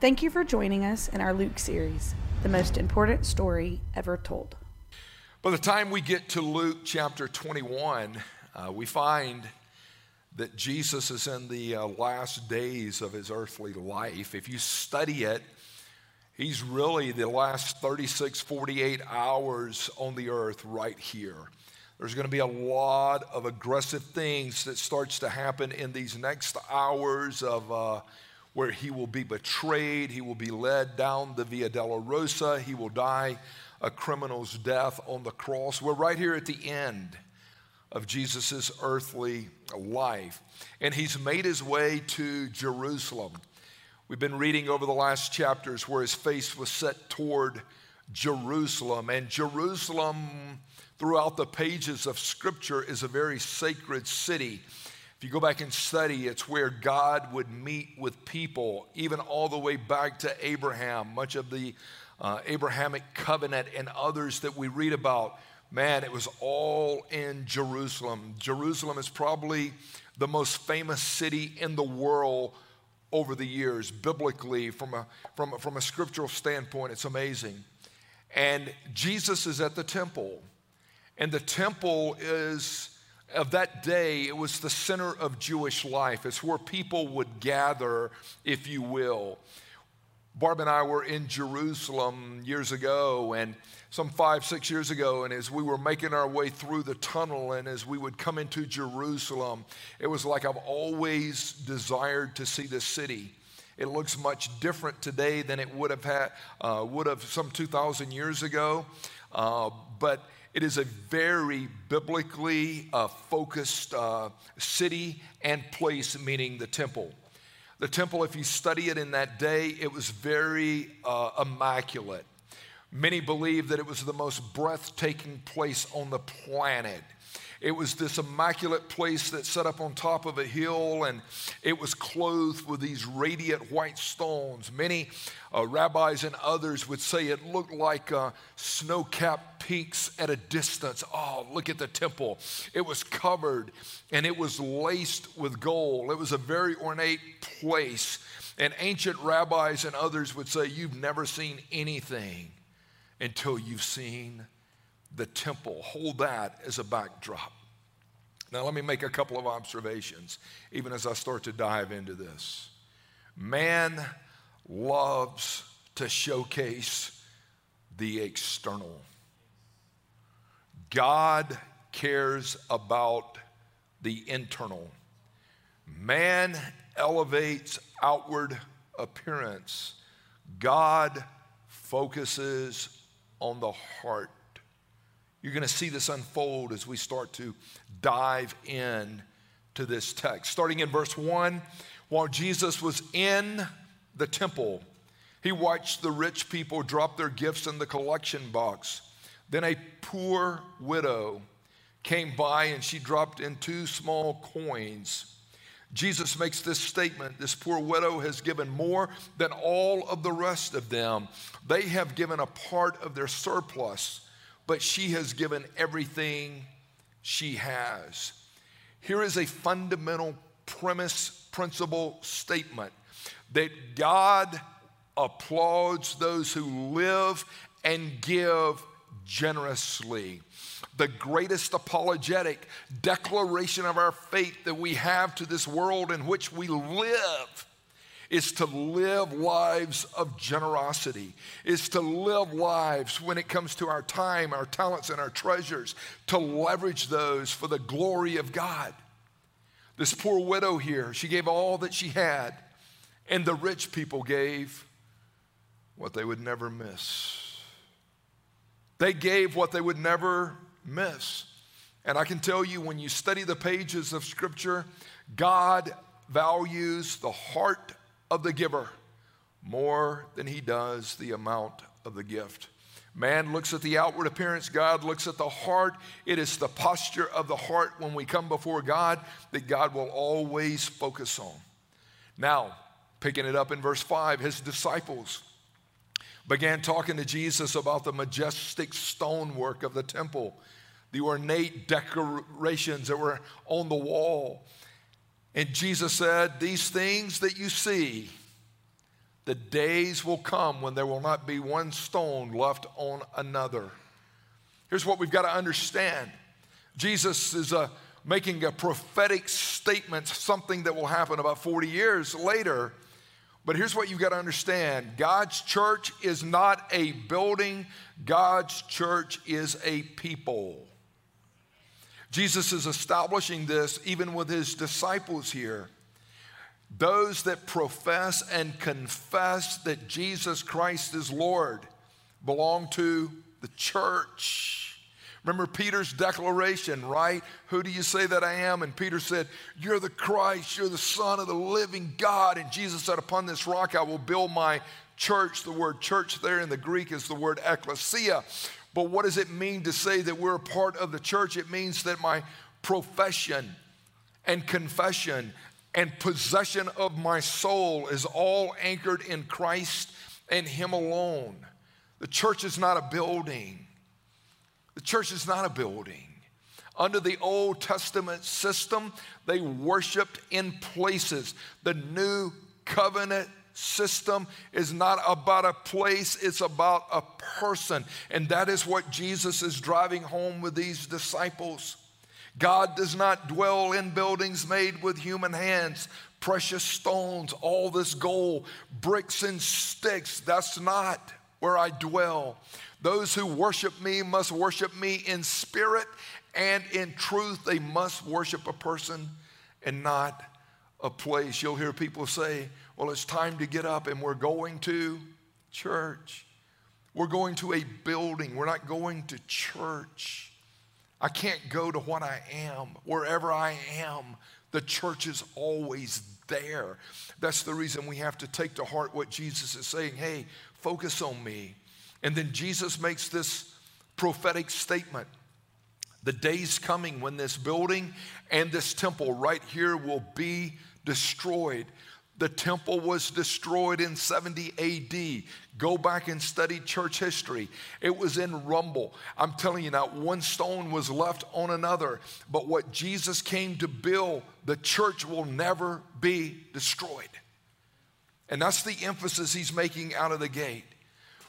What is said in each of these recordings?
Thank you for joining us in our Luke series, the most important story ever told. By the time we get to Luke chapter 21, uh, we find that Jesus is in the uh, last days of his earthly life. If you study it, he's really the last 36, 48 hours on the earth right here. There's going to be a lot of aggressive things that starts to happen in these next hours of uh, where he will be betrayed, he will be led down the Via Dolorosa, he will die a criminal's death on the cross. We're right here at the end of Jesus' earthly life. And he's made his way to Jerusalem. We've been reading over the last chapters where his face was set toward Jerusalem. And Jerusalem throughout the pages of Scripture is a very sacred city. If you go back and study, it's where God would meet with people, even all the way back to Abraham. Much of the uh, Abrahamic covenant and others that we read about, man, it was all in Jerusalem. Jerusalem is probably the most famous city in the world over the years, biblically, from a, from a, from a scriptural standpoint. It's amazing. And Jesus is at the temple. And the temple is, of that day, it was the center of Jewish life. It's where people would gather, if you will. Barb and I were in Jerusalem years ago, and some five, six years ago, and as we were making our way through the tunnel, and as we would come into Jerusalem, it was like I've always desired to see this city. It looks much different today than it would have had, uh, would have some 2,000 years ago, uh, but it is a very biblically uh, focused uh, city and place, meaning the temple. The temple, if you study it in that day, it was very uh, immaculate. Many believe that it was the most breathtaking place on the planet. It was this immaculate place that set up on top of a hill, and it was clothed with these radiant white stones. Many uh, rabbis and others would say it looked like uh, snow capped peaks at a distance. Oh, look at the temple. It was covered and it was laced with gold. It was a very ornate place. And ancient rabbis and others would say, You've never seen anything until you've seen the temple. Hold that as a backdrop. Now, let me make a couple of observations, even as I start to dive into this. Man loves to showcase the external, God cares about the internal. Man elevates outward appearance, God focuses on the heart. You're going to see this unfold as we start to dive in to this text. Starting in verse 1, while Jesus was in the temple, he watched the rich people drop their gifts in the collection box. Then a poor widow came by and she dropped in two small coins. Jesus makes this statement this poor widow has given more than all of the rest of them. They have given a part of their surplus but she has given everything she has. Here is a fundamental premise, principle statement that God applauds those who live and give generously. The greatest apologetic declaration of our faith that we have to this world in which we live is to live lives of generosity, is to live lives when it comes to our time, our talents, and our treasures, to leverage those for the glory of God. This poor widow here, she gave all that she had, and the rich people gave what they would never miss. They gave what they would never miss. And I can tell you, when you study the pages of Scripture, God values the heart of the giver more than he does the amount of the gift. Man looks at the outward appearance, God looks at the heart. It is the posture of the heart when we come before God that God will always focus on. Now, picking it up in verse 5, his disciples began talking to Jesus about the majestic stonework of the temple, the ornate decorations that were on the wall. And Jesus said, These things that you see, The days will come when there will not be one stone left on another. Here's what we've got to understand Jesus is uh, making a prophetic statement, something that will happen about 40 years later. But here's what you've got to understand God's church is not a building, God's church is a people. Jesus is establishing this even with his disciples here. Those that profess and confess that Jesus Christ is Lord belong to the church. Remember Peter's declaration, right? Who do you say that I am? And Peter said, You're the Christ, you're the Son of the living God. And Jesus said, Upon this rock I will build my church. The word church there in the Greek is the word ecclesia. But what does it mean to say that we're a part of the church? It means that my profession and confession and possession of my soul is all anchored in Christ and Him alone. The church is not a building. The church is not a building. Under the Old Testament system, they worshiped in places. The new covenant system is not about a place, it's about a person. And that is what Jesus is driving home with these disciples. God does not dwell in buildings made with human hands, precious stones, all this gold, bricks and sticks. That's not where I dwell. Those who worship me must worship me in spirit and in truth. They must worship a person and not a place. You'll hear people say, Well, it's time to get up and we're going to church. We're going to a building. We're not going to church. I can't go to what I am. Wherever I am, the church is always there. That's the reason we have to take to heart what Jesus is saying. Hey, focus on me. And then Jesus makes this prophetic statement. The day's coming when this building and this temple right here will be destroyed. The temple was destroyed in 70 AD. Go back and study church history. It was in rumble. I'm telling you, not one stone was left on another. But what Jesus came to build, the church will never be destroyed. And that's the emphasis he's making out of the gate.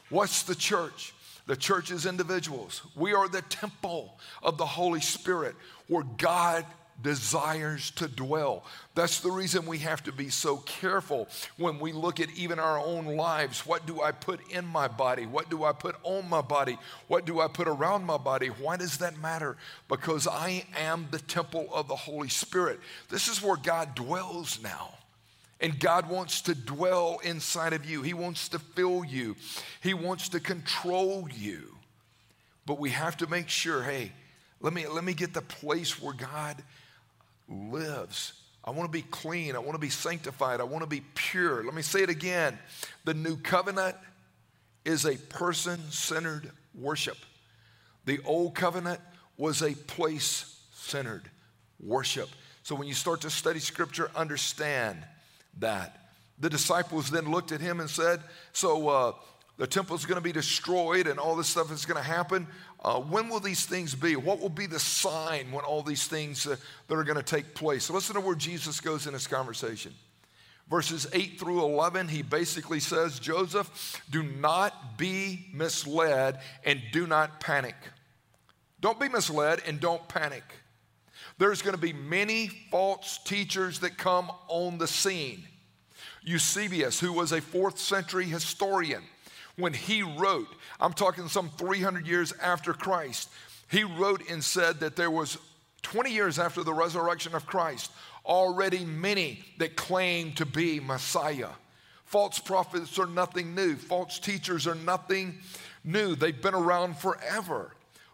What's the church? The church is individuals. We are the temple of the Holy Spirit where God desires to dwell. That's the reason we have to be so careful when we look at even our own lives. What do I put in my body? What do I put on my body? What do I put around my body? Why does that matter? Because I am the temple of the Holy Spirit. This is where God dwells now. And God wants to dwell inside of you. He wants to fill you. He wants to control you. But we have to make sure, hey, let me, let me get the place where God lives. I want to be clean. I want to be sanctified. I want to be pure. Let me say it again. The new covenant is a person centered worship. The old covenant was a place centered worship. So when you start to study scripture, understand that. The disciples then looked at him and said, So uh, the temple is going to be destroyed and all this stuff is going to happen. Uh, when will these things be? What will be the sign when all these things uh, that are going to take place? So listen to where Jesus goes in this conversation. Verses 8 through 11, he basically says, Joseph, do not be misled and do not panic. Don't be misled and don't panic. There's going to be many false teachers that come on the scene. Eusebius, who was a fourth century historian, when he wrote, I'm talking some 300 years after Christ, he wrote and said that there was 20 years after the resurrection of Christ, already many that claimed to be Messiah. False prophets are nothing new. False teachers are nothing new. They've been around forever.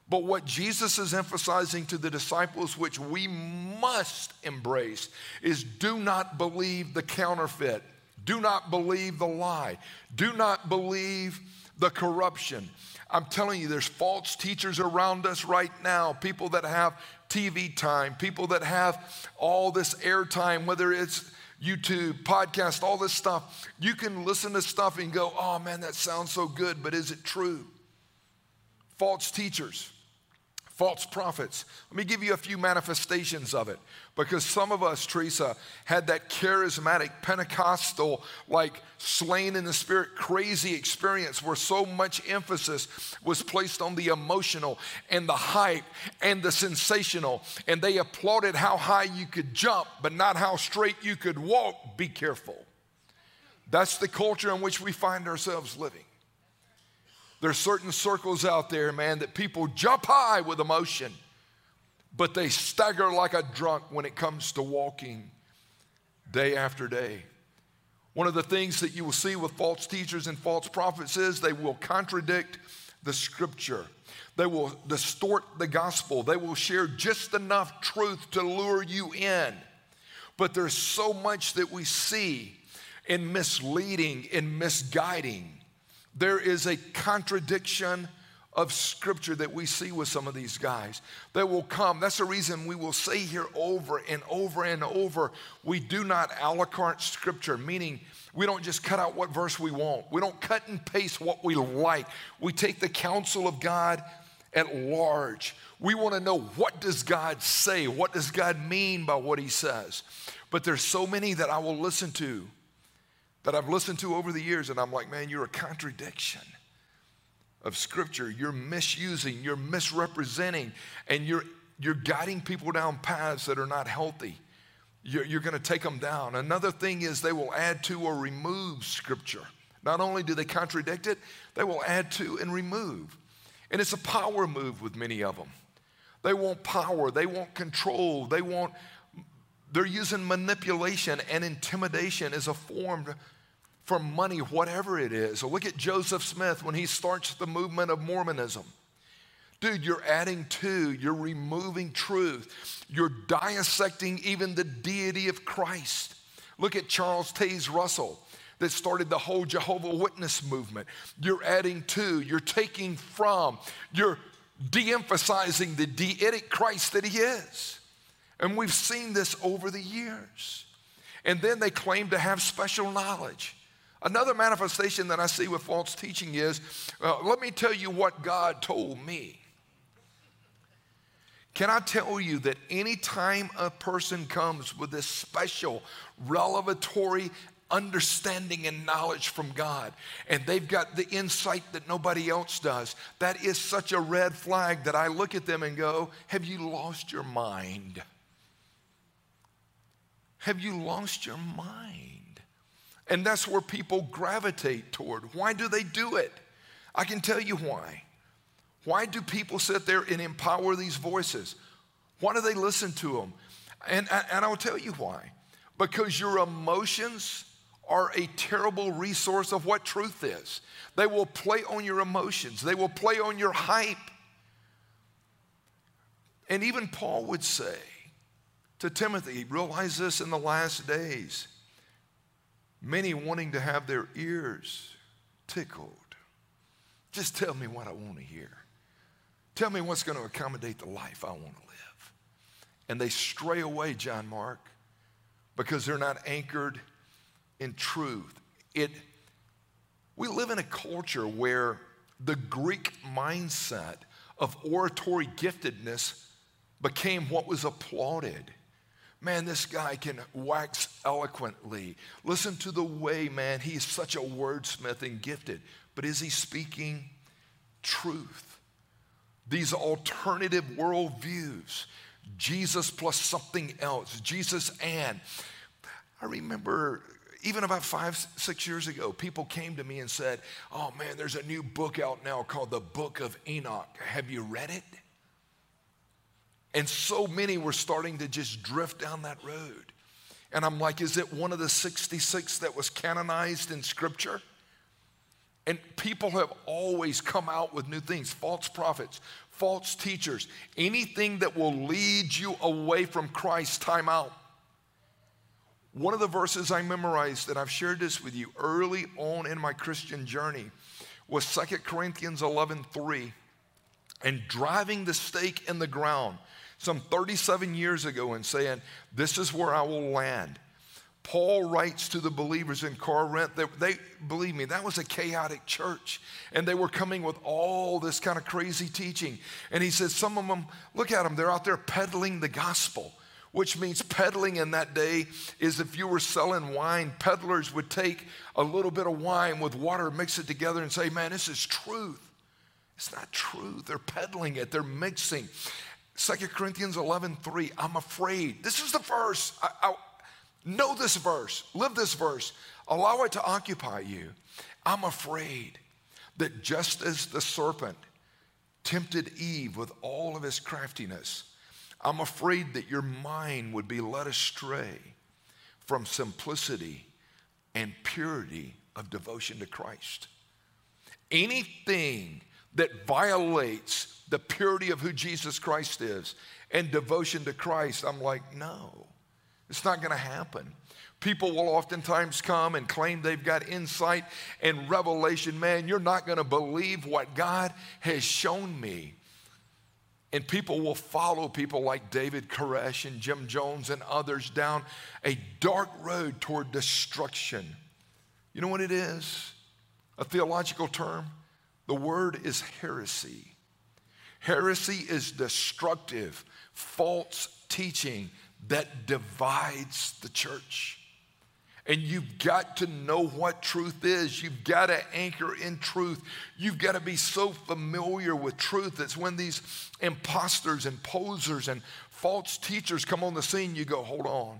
But what Jesus is emphasizing to the disciples, which we must embrace, is do not believe the counterfeit. Do not believe the lie. Do not believe the corruption. I'm telling you, there's false teachers around us right now, people that have TV time, people that have all this airtime, whether it's YouTube, podcast, all this stuff. You can listen to stuff and go, oh man, that sounds so good, but is it true? False teachers, false prophets. Let me give you a few manifestations of it because some of us, Teresa, had that charismatic Pentecostal, like slain in the spirit, crazy experience where so much emphasis was placed on the emotional and the hype and the sensational. And they applauded how high you could jump, but not how straight you could walk. Be careful. That's the culture in which we find ourselves living. There's certain circles out there, man, that people jump high with emotion, but they stagger like a drunk when it comes to walking day after day. One of the things that you will see with false teachers and false prophets is they will contradict the scripture. They will distort the gospel. They will share just enough truth to lure you in. But there's so much that we see in misleading, in misguiding there is a contradiction of scripture that we see with some of these guys that will come. That's the reason we will say here over and over and over we do not a la carte scripture, meaning we don't just cut out what verse we want, we don't cut and paste what we like. We take the counsel of God at large. We want to know what does God say? What does God mean by what he says? But there's so many that I will listen to that I've listened to over the years, and I'm like, man, you're a contradiction of Scripture. You're misusing, you're misrepresenting, and you're, you're guiding people down paths that are not healthy. You're, you're going to take them down. Another thing is they will add to or remove Scripture. Not only do they contradict it, they will add to and remove. And it's a power move with many of them. They want power, they want control, they want, they're using manipulation and intimidation as a form for money, whatever it is. Look at Joseph Smith when he starts the movement of Mormonism. Dude, you're adding to, you're removing truth, you're dissecting even the deity of Christ. Look at Charles Taze Russell that started the whole Jehovah Witness movement. You're adding to, you're taking from, you're de emphasizing the deitic Christ that he is. And we've seen this over the years. And then they claim to have special knowledge. Another manifestation that I see with false teaching is uh, let me tell you what God told me. Can I tell you that anytime a person comes with this special revelatory understanding and knowledge from God, and they've got the insight that nobody else does, that is such a red flag that I look at them and go, Have you lost your mind? Have you lost your mind? And that's where people gravitate toward. Why do they do it? I can tell you why. Why do people sit there and empower these voices? Why do they listen to them? And, and I'll tell you why. Because your emotions are a terrible resource of what truth is. They will play on your emotions, they will play on your hype. And even Paul would say to Timothy, realize this in the last days Many wanting to have their ears tickled. Just tell me what I want to hear. Tell me what's going to accommodate the life I want to live. And they stray away, John Mark, because they're not anchored in truth. It, we live in a culture where the Greek mindset of oratory giftedness became what was applauded. Man, this guy can wax eloquently. Listen to the way, man, he's such a wordsmith and gifted. But is he speaking truth? These alternative worldviews, Jesus plus something else, Jesus and. I remember even about five, six years ago, people came to me and said, Oh man, there's a new book out now called the Book of Enoch. Have you read it? And so many were starting to just drift down that road. And I'm like, is it one of the 66 that was canonized in Scripture? And people have always come out with new things false prophets, false teachers, anything that will lead you away from Christ, time out. One of the verses I memorized, and I've shared this with you early on in my Christian journey, was 2 Corinthians 11 3. And driving the stake in the ground, some 37 years ago and saying, This is where I will land. Paul writes to the believers in Corinth that they, believe me, that was a chaotic church. And they were coming with all this kind of crazy teaching. And he says, some of them, look at them, they're out there peddling the gospel, which means peddling in that day is if you were selling wine, peddlers would take a little bit of wine with water, mix it together, and say, man, this is truth. It's not true. They're peddling it, they're mixing. 2 Corinthians 11, 3, I'm afraid. This is the verse. I, I, Know this verse, live this verse, allow it to occupy you. I'm afraid that just as the serpent tempted Eve with all of his craftiness, I'm afraid that your mind would be led astray from simplicity and purity of devotion to Christ. Anything that violates the purity of who Jesus Christ is and devotion to Christ, I'm like, no. It's not going to happen. People will oftentimes come and claim they've got insight and revelation. Man, you're not going to believe what God has shown me. And people will follow people like David Koresh and Jim Jones and others down a dark road toward destruction. You know what it is? A theological term? The word is heresy. Heresy is destructive, false teaching that divides the church. And you've got to know what truth is. You've got to anchor in truth. You've got to be so familiar with truth. It's when these imposters and posers and false teachers come on the scene, you go, hold on.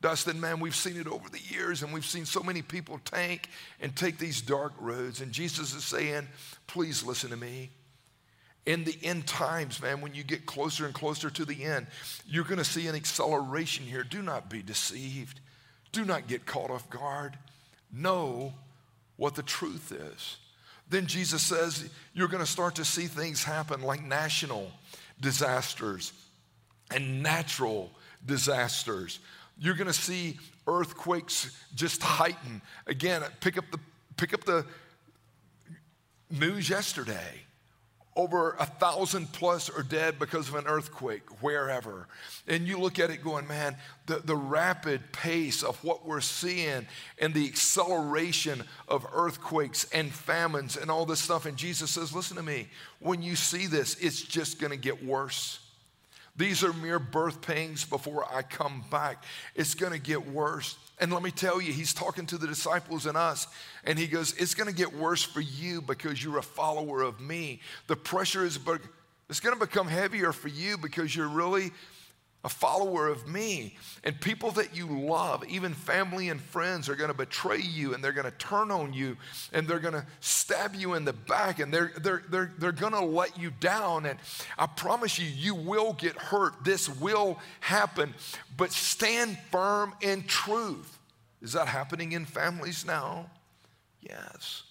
Dustin, man, we've seen it over the years, and we've seen so many people tank and take these dark roads. And Jesus is saying, please listen to me in the end times, man, when you get closer and closer to the end, you're going to see an acceleration here. Do not be deceived. Do not get caught off guard. Know what the truth is. Then Jesus says you're going to start to see things happen like national disasters and natural disasters. You're going to see earthquakes just heighten. Again, pick up the pick up the news yesterday over a thousand plus are dead because of an earthquake wherever. And you look at it going, man, the, the rapid pace of what we're seeing and the acceleration of earthquakes and famines and all this stuff. And Jesus says, listen to me, when you see this, it's just going to get worse. These are mere birth pains before I come back. It's going to get worse. And let me tell you, he's talking to the disciples and us, and he goes, It's going to get worse for you because you're a follower of me. The pressure is, it's going to become heavier for you because you're really a follower of me. And people that you love, even family and friends, are going to betray you and they're going to turn on you and they're going to stab you in the back and they're, they're, they're, they're going to let you down. And I promise you, you will get hurt. This will happen. But stand firm in truth. Is that happening in families now? Yes.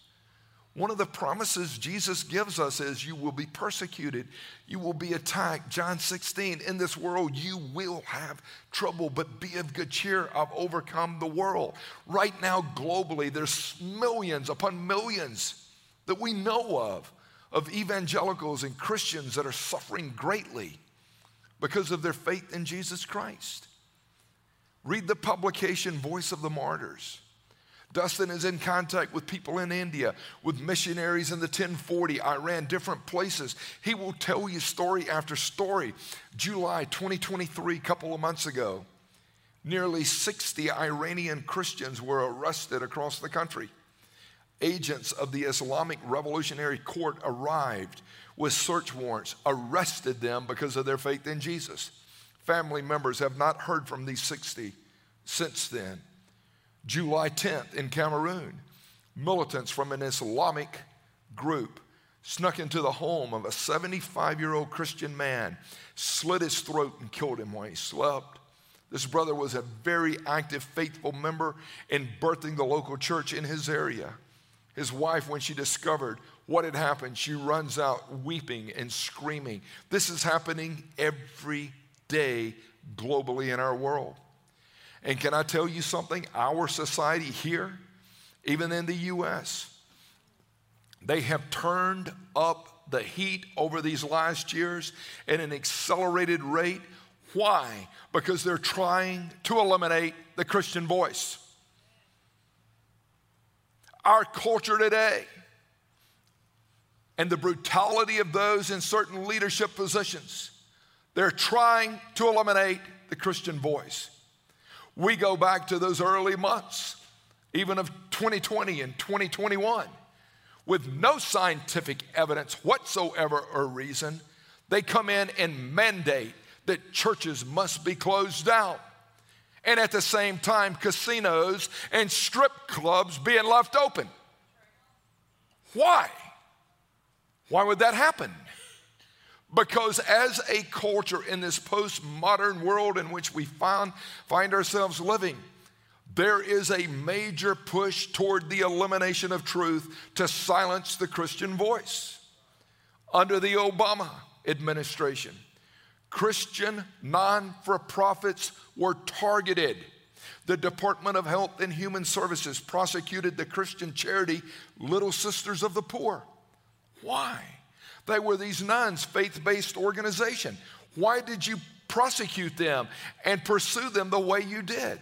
One of the promises Jesus gives us is you will be persecuted, you will be attacked. John 16, in this world you will have trouble, but be of good cheer. I've overcome the world. Right now, globally, there's millions upon millions that we know of, of evangelicals and Christians that are suffering greatly because of their faith in Jesus Christ. Read the publication Voice of the Martyrs. Dustin is in contact with people in India, with missionaries in the 1040, Iran, different places. He will tell you story after story. July 2023, a couple of months ago, nearly 60 Iranian Christians were arrested across the country. Agents of the Islamic Revolutionary Court arrived with search warrants, arrested them because of their faith in Jesus. Family members have not heard from these 60 since then. July 10th in Cameroon, militants from an Islamic group snuck into the home of a 75 year old Christian man, slit his throat, and killed him while he slept. This brother was a very active, faithful member in birthing the local church in his area. His wife, when she discovered what had happened, she runs out weeping and screaming. This is happening every day globally in our world. And can I tell you something? Our society here, even in the US, they have turned up the heat over these last years at an accelerated rate. Why? Because they're trying to eliminate the Christian voice. Our culture today and the brutality of those in certain leadership positions, they're trying to eliminate the Christian voice. We go back to those early months, even of 2020 and 2021, with no scientific evidence whatsoever or reason. They come in and mandate that churches must be closed down. And at the same time, casinos and strip clubs being left open. Why? Why would that happen? Because as a culture in this postmodern world in which we find, find ourselves living, there is a major push toward the elimination of truth to silence the Christian voice. Under the Obama administration, Christian non for profits were targeted. The Department of Health and Human Services prosecuted the Christian charity Little Sisters of the Poor. Why? They were these nuns, faith based organization. Why did you prosecute them and pursue them the way you did?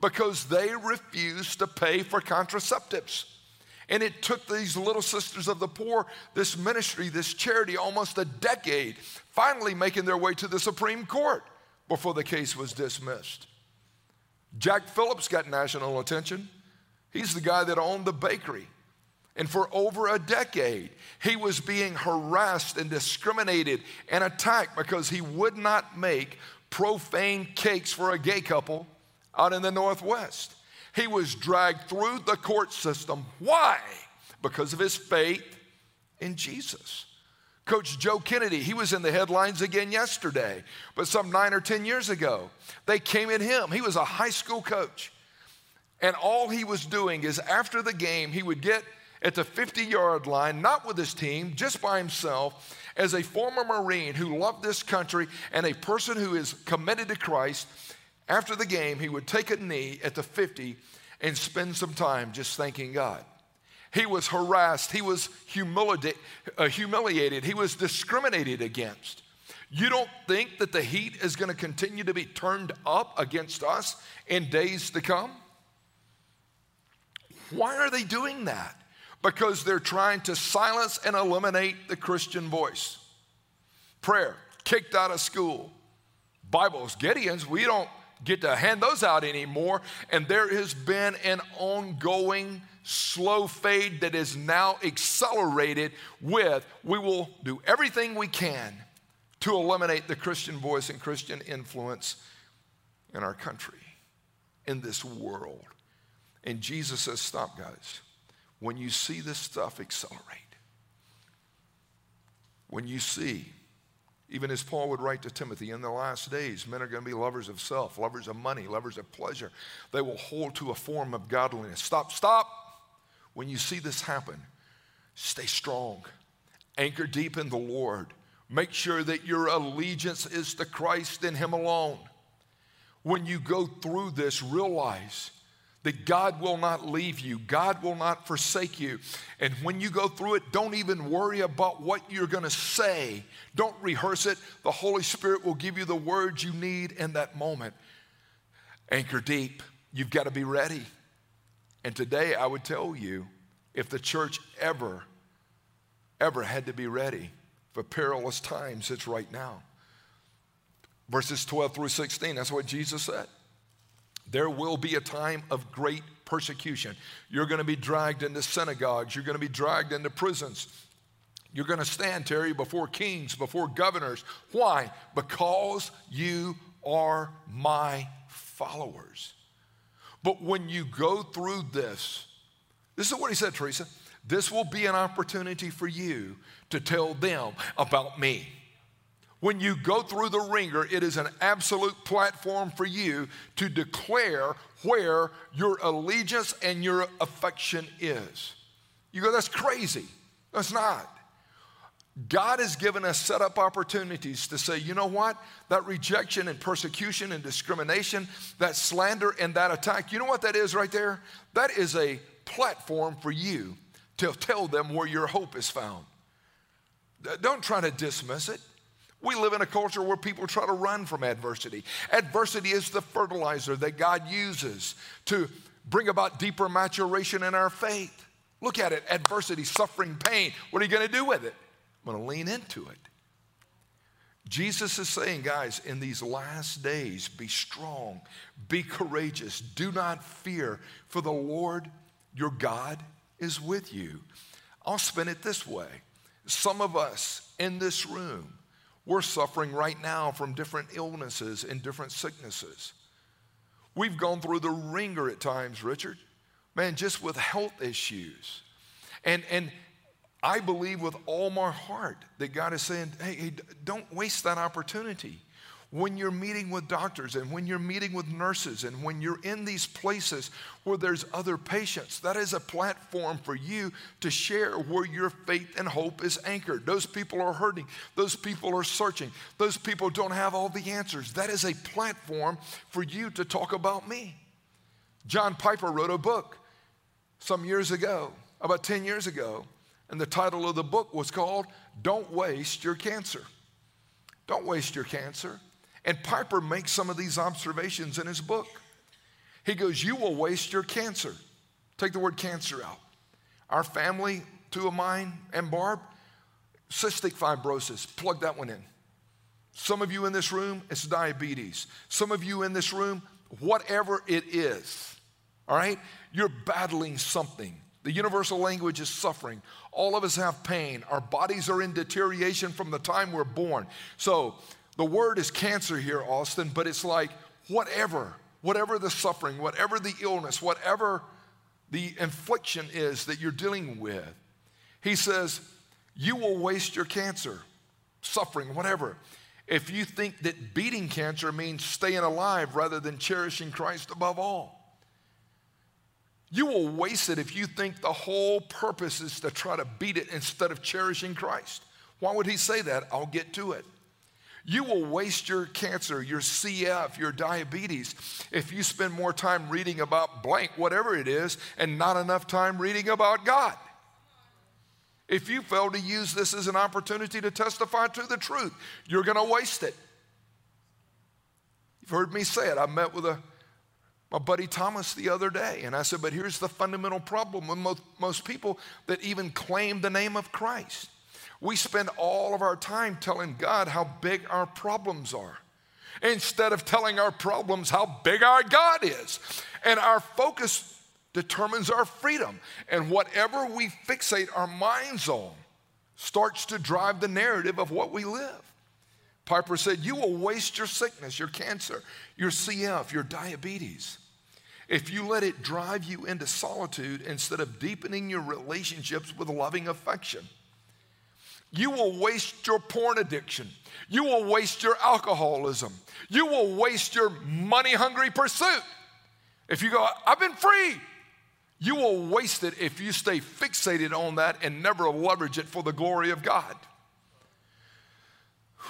Because they refused to pay for contraceptives. And it took these little sisters of the poor, this ministry, this charity, almost a decade, finally making their way to the Supreme Court before the case was dismissed. Jack Phillips got national attention. He's the guy that owned the bakery. And for over a decade, he was being harassed and discriminated and attacked because he would not make profane cakes for a gay couple out in the Northwest. He was dragged through the court system. Why? Because of his faith in Jesus. Coach Joe Kennedy, he was in the headlines again yesterday, but some nine or 10 years ago, they came at him. He was a high school coach. And all he was doing is after the game, he would get at the 50 yard line, not with his team, just by himself, as a former Marine who loved this country and a person who is committed to Christ. After the game, he would take a knee at the 50 and spend some time just thanking God. He was harassed, he was humiliated, uh, humiliated, he was discriminated against. You don't think that the heat is going to continue to be turned up against us in days to come? Why are they doing that? Because they're trying to silence and eliminate the Christian voice. Prayer, kicked out of school. Bibles, Gideons, we don't get to hand those out anymore. And there has been an ongoing slow fade that is now accelerated with we will do everything we can to eliminate the Christian voice and Christian influence in our country, in this world. And Jesus says, Stop, guys. When you see this stuff accelerate, when you see even as Paul would write to Timothy, in the last days, men are going to be lovers of self, lovers of money, lovers of pleasure. They will hold to a form of godliness. Stop, stop. When you see this happen, stay strong, anchor deep in the Lord. Make sure that your allegiance is to Christ and Him alone. When you go through this, realize that God will not leave you, God will not forsake you. And when you go through it, don't even worry about what you're going to say. Don't rehearse it. The Holy Spirit will give you the words you need in that moment. Anchor deep. You've got to be ready. And today, I would tell you if the church ever, ever had to be ready for perilous times, it's right now. Verses 12 through 16, that's what Jesus said. There will be a time of great persecution. You're going to be dragged into synagogues, you're going to be dragged into prisons. You're going to stand, Terry, before kings, before governors. Why? Because you are my followers. But when you go through this, this is what he said, Teresa. This will be an opportunity for you to tell them about me. When you go through the ringer, it is an absolute platform for you to declare where your allegiance and your affection is. You go, that's crazy. That's not. God has given us set up opportunities to say, you know what? That rejection and persecution and discrimination, that slander and that attack, you know what that is right there? That is a platform for you to tell them where your hope is found. Don't try to dismiss it. We live in a culture where people try to run from adversity. Adversity is the fertilizer that God uses to bring about deeper maturation in our faith. Look at it adversity, suffering, pain. What are you going to do with it? I'm going to lean into it. Jesus is saying, guys, in these last days, be strong, be courageous, do not fear, for the Lord your God is with you. I'll spin it this way. Some of us in this room, we're suffering right now from different illnesses and different sicknesses. We've gone through the ringer at times, Richard, man, just with health issues. And, and I believe with all my heart that God is saying, hey, hey, don't waste that opportunity. When you're meeting with doctors and when you're meeting with nurses and when you're in these places where there's other patients, that is a platform for you to share where your faith and hope is anchored. Those people are hurting, those people are searching, those people don't have all the answers. That is a platform for you to talk about me. John Piper wrote a book some years ago, about 10 years ago, and the title of the book was called Don't Waste Your Cancer. Don't waste your cancer. And Piper makes some of these observations in his book. He goes, You will waste your cancer. Take the word cancer out. Our family, two of mine and Barb, cystic fibrosis, plug that one in. Some of you in this room, it's diabetes. Some of you in this room, whatever it is, all right, you're battling something. The universal language is suffering. All of us have pain. Our bodies are in deterioration from the time we're born. So, the word is cancer here, Austin, but it's like whatever, whatever the suffering, whatever the illness, whatever the infliction is that you're dealing with. He says, you will waste your cancer, suffering, whatever. If you think that beating cancer means staying alive rather than cherishing Christ above all. You will waste it if you think the whole purpose is to try to beat it instead of cherishing Christ. Why would he say that? I'll get to it. You will waste your cancer, your CF, your diabetes if you spend more time reading about blank, whatever it is, and not enough time reading about God. If you fail to use this as an opportunity to testify to the truth, you're going to waste it. You've heard me say it. I met with a, my buddy Thomas the other day, and I said, But here's the fundamental problem with most, most people that even claim the name of Christ. We spend all of our time telling God how big our problems are instead of telling our problems how big our God is. And our focus determines our freedom. And whatever we fixate our minds on starts to drive the narrative of what we live. Piper said, You will waste your sickness, your cancer, your CF, your diabetes. If you let it drive you into solitude instead of deepening your relationships with loving affection. You will waste your porn addiction. You will waste your alcoholism. You will waste your money hungry pursuit. If you go, I've been free, you will waste it if you stay fixated on that and never leverage it for the glory of God.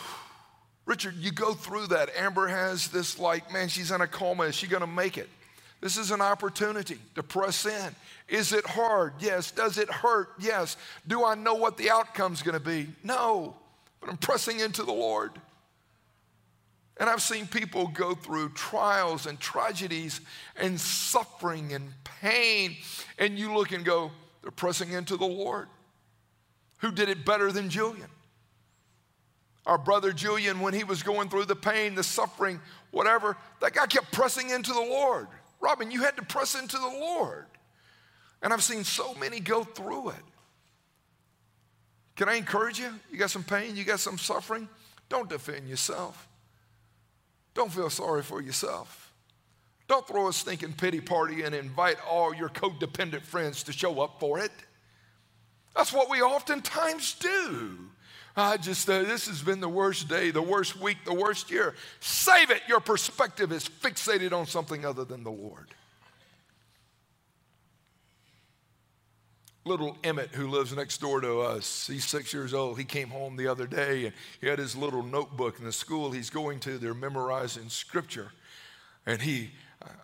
Richard, you go through that. Amber has this, like, man, she's in a coma. Is she going to make it? This is an opportunity to press in. Is it hard? Yes. Does it hurt? Yes. Do I know what the outcome's going to be? No. But I'm pressing into the Lord. And I've seen people go through trials and tragedies and suffering and pain, and you look and go, they're pressing into the Lord. Who did it better than Julian? Our brother Julian, when he was going through the pain, the suffering, whatever, that guy kept pressing into the Lord. Robin, you had to press into the Lord. And I've seen so many go through it. Can I encourage you? You got some pain, you got some suffering? Don't defend yourself. Don't feel sorry for yourself. Don't throw a stinking pity party and invite all your codependent friends to show up for it. That's what we oftentimes do. I just, uh, this has been the worst day, the worst week, the worst year. Save it. Your perspective is fixated on something other than the Lord. Little Emmett, who lives next door to us, he's six years old. He came home the other day and he had his little notebook in the school he's going to. They're memorizing scripture. And he,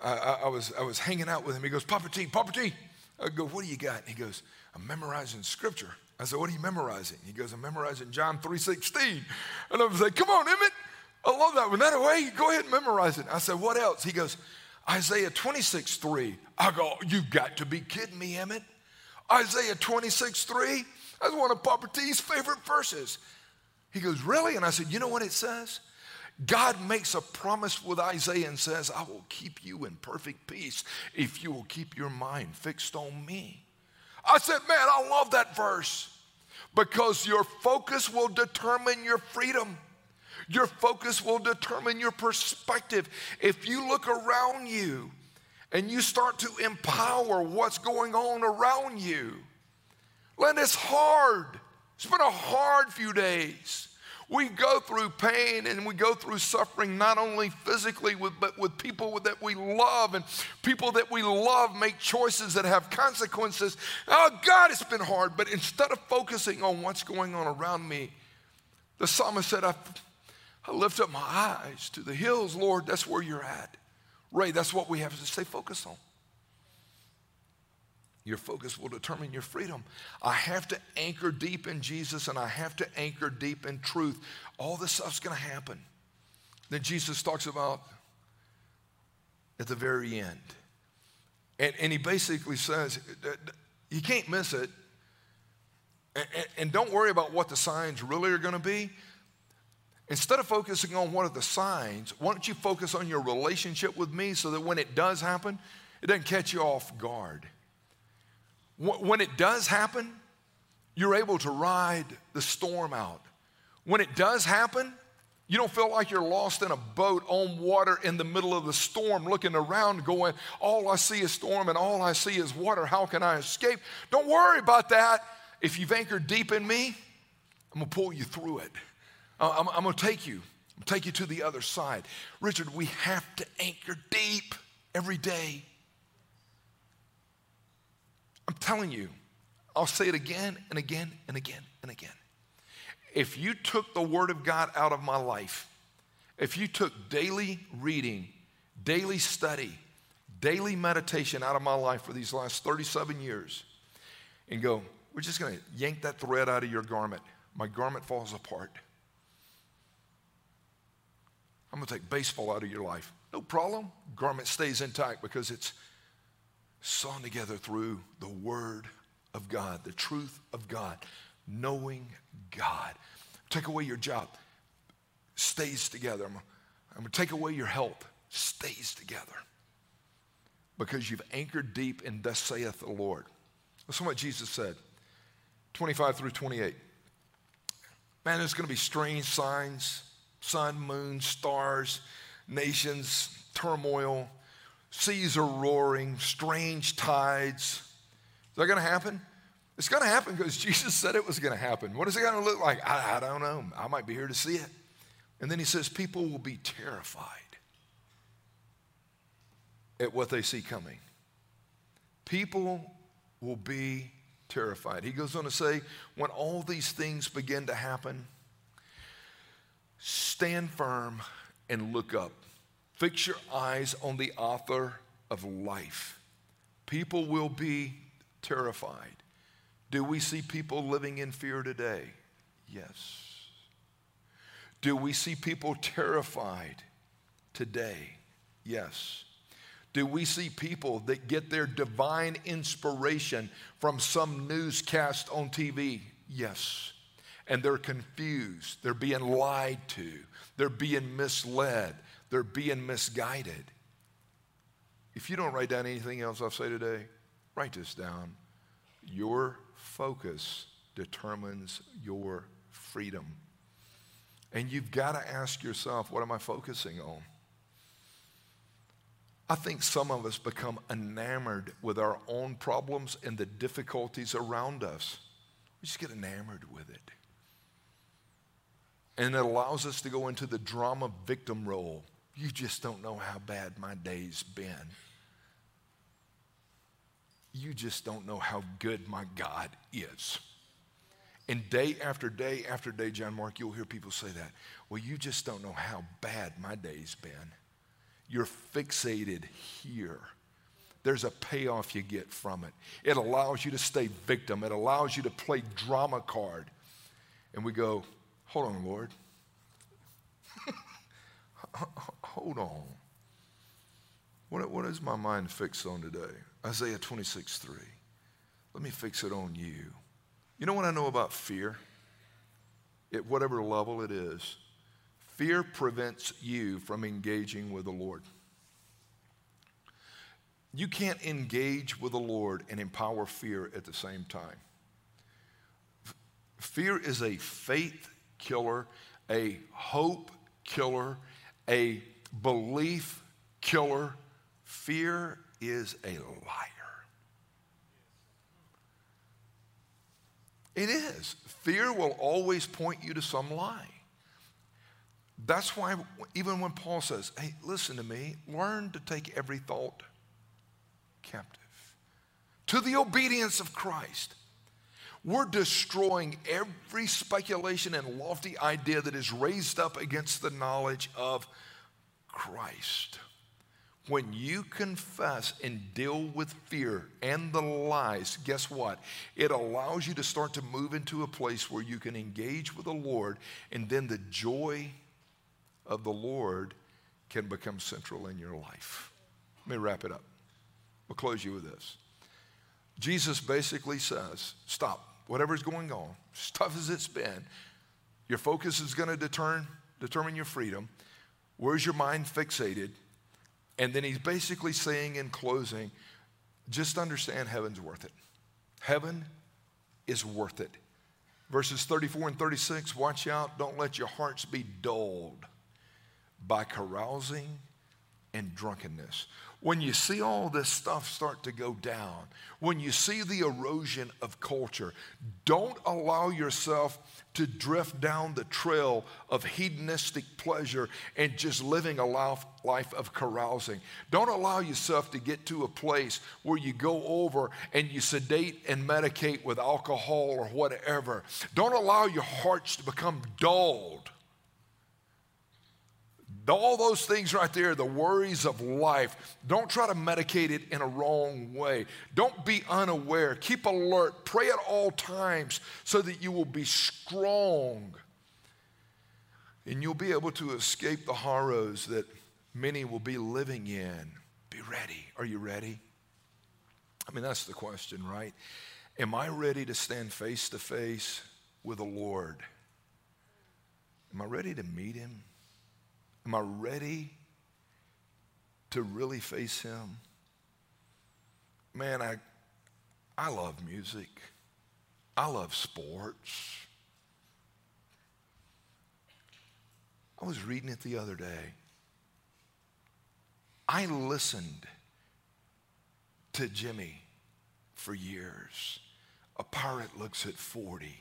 I, I, I was, I was hanging out with him. He goes, Papa T, Papa T. I go, what do you got? And he goes, I'm memorizing scripture. I said, What are you memorizing? He goes, I'm memorizing John 3.16. And I was like, Come on, Emmett. I love that one. That way, go ahead and memorize it. I said, What else? He goes, Isaiah 26.3. I go, You've got to be kidding me, Emmett. Isaiah 26, 3. That's one of Papa T's favorite verses. He goes, Really? And I said, You know what it says? God makes a promise with Isaiah and says, I will keep you in perfect peace if you will keep your mind fixed on me. I said, Man, I love that verse because your focus will determine your freedom. Your focus will determine your perspective. If you look around you and you start to empower what's going on around you, Len, it's hard. It's been a hard few days. We go through pain and we go through suffering not only physically, with, but with people that we love. And people that we love make choices that have consequences. Oh, God, it's been hard. But instead of focusing on what's going on around me, the psalmist said, I, I lift up my eyes to the hills, Lord, that's where you're at. Ray, that's what we have to stay focused on. Your focus will determine your freedom. I have to anchor deep in Jesus and I have to anchor deep in truth. All this stuff's going to happen. Then Jesus talks about at the very end. And, and he basically says, you can't miss it. And, and don't worry about what the signs really are going to be. Instead of focusing on what are the signs, why don't you focus on your relationship with me so that when it does happen, it doesn't catch you off guard. When it does happen, you're able to ride the storm out. When it does happen, you don't feel like you're lost in a boat on water in the middle of the storm, looking around, going, All I see is storm and all I see is water. How can I escape? Don't worry about that. If you've anchored deep in me, I'm gonna pull you through it. I'm, I'm gonna take you, I'm gonna take you to the other side. Richard, we have to anchor deep every day. I'm telling you, I'll say it again and again and again and again. If you took the Word of God out of my life, if you took daily reading, daily study, daily meditation out of my life for these last 37 years, and go, we're just going to yank that thread out of your garment, my garment falls apart. I'm going to take baseball out of your life. No problem. Garment stays intact because it's sewn together through the Word of God, the truth of God, knowing God. Take away your job, stays together. I'm, going to take away your health, stays together. Because you've anchored deep in thus saith the Lord. Listen to what Jesus said 25 through 28. Man, there's going to be strange signs sun, moon, stars, nations, turmoil seas are roaring, strange tides. Is that going to happen? It's going to happen because Jesus said it was going to happen. What is it going to look like? I, I, don't know. I might be here to see it. And then he says, people will be terrified at what they see coming. People will be terrified. He goes on to say, when all these things begin to happen, stand firm and look up. Fix your eyes on the author of life. People will be terrified. Do we see people living in fear today? Yes. Do we see people terrified today? Yes. Do we see people that get their divine inspiration from some newscast on TV? Yes. And they're confused. They're being lied to. They're being misled they're being misguided. If you don't write down anything else I'll say today, write this down. Your focus determines your freedom. And you've got to ask yourself, what am I focusing on? I think some of us become enamored with our own problems and the difficulties around us. We just get enamored with it. And it allows us to go into the drama victim role. You just don't know how bad my day's been. You just don't know how good my God is. And day after day after day, John Mark, you'll hear people say that. Well, you just don't know how bad my day's been. You're fixated here there's a payoff you get from it. It allows you to stay victim, it allows you to play drama card. And we go, hold on, Lord. hold on. What, what is my mind fixed on today? Isaiah 26 3. Let me fix it on you. You know what I know about fear? At whatever level it is, fear prevents you from engaging with the Lord. You can't engage with the Lord and empower fear at the same time. Fear is a faith killer, a hope killer, a belief killer. Fear is a liar. It is. Fear will always point you to some lie. That's why, even when Paul says, hey, listen to me, learn to take every thought captive to the obedience of Christ. We're destroying every speculation and lofty idea that is raised up against the knowledge of Christ. When you confess and deal with fear and the lies, guess what? It allows you to start to move into a place where you can engage with the Lord, and then the joy of the Lord can become central in your life. Let me wrap it up. We'll close you with this. Jesus basically says, Stop. Whatever's going on, as tough as it's been, your focus is going to determine, determine your freedom. Where's your mind fixated? And then he's basically saying in closing, just understand heaven's worth it. Heaven is worth it. Verses 34 and 36 watch out, don't let your hearts be dulled by carousing and drunkenness. When you see all this stuff start to go down, when you see the erosion of culture, don't allow yourself to drift down the trail of hedonistic pleasure and just living a life of carousing. Don't allow yourself to get to a place where you go over and you sedate and medicate with alcohol or whatever. Don't allow your hearts to become dulled all those things right there, the worries of life, don't try to medicate it in a wrong way. Don't be unaware. Keep alert. Pray at all times so that you will be strong and you'll be able to escape the horrors that many will be living in. Be ready. Are you ready? I mean, that's the question, right? Am I ready to stand face to face with the Lord? Am I ready to meet Him? Am I ready to really face him? Man, I, I love music. I love sports. I was reading it the other day. I listened to Jimmy for years. A pirate looks at 40.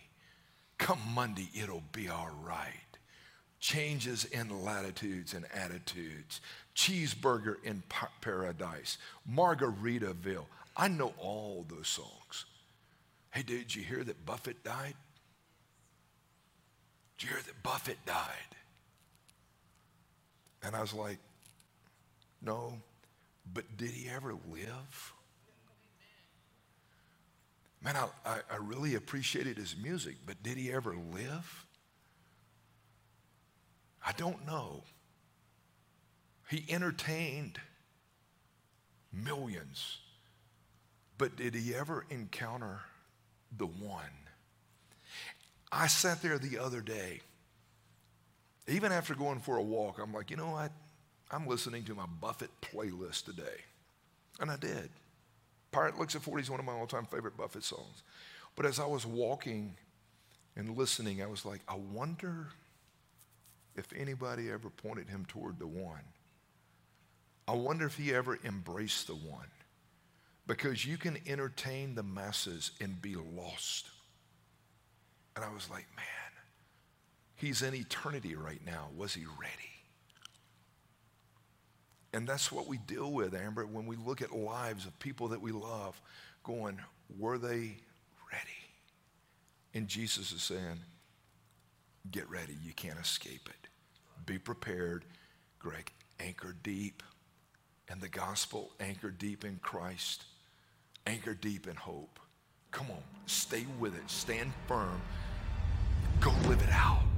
Come Monday, it'll be all right changes in latitudes and attitudes, cheeseburger in paradise, Margaritaville. I know all those songs. Hey, did you hear that Buffett died? Did you hear that Buffett died? And I was like, no, but did he ever live? Man, I, I, I really appreciated his music, but did he ever live? I don't know. He entertained millions, but did he ever encounter the one? I sat there the other day, even after going for a walk, I'm like, you know what? I'm listening to my Buffett playlist today. And I did. Pirate Looks at 40 is one of my all time favorite Buffett songs. But as I was walking and listening, I was like, I wonder if anybody ever pointed him toward the one. I wonder if he ever embraced the one. Because you can entertain the masses and be lost. And I was like, man, he's in eternity right now. Was he ready? And that's what we deal with, Amber, when we look at lives of people that we love, going, were they ready? And Jesus is saying, get ready. You can't escape it. Be prepared, Greg. Anchor deep. and the gospel anchored deep in Christ, anchored deep in hope. Come on, stay with it, stand firm, go live it out.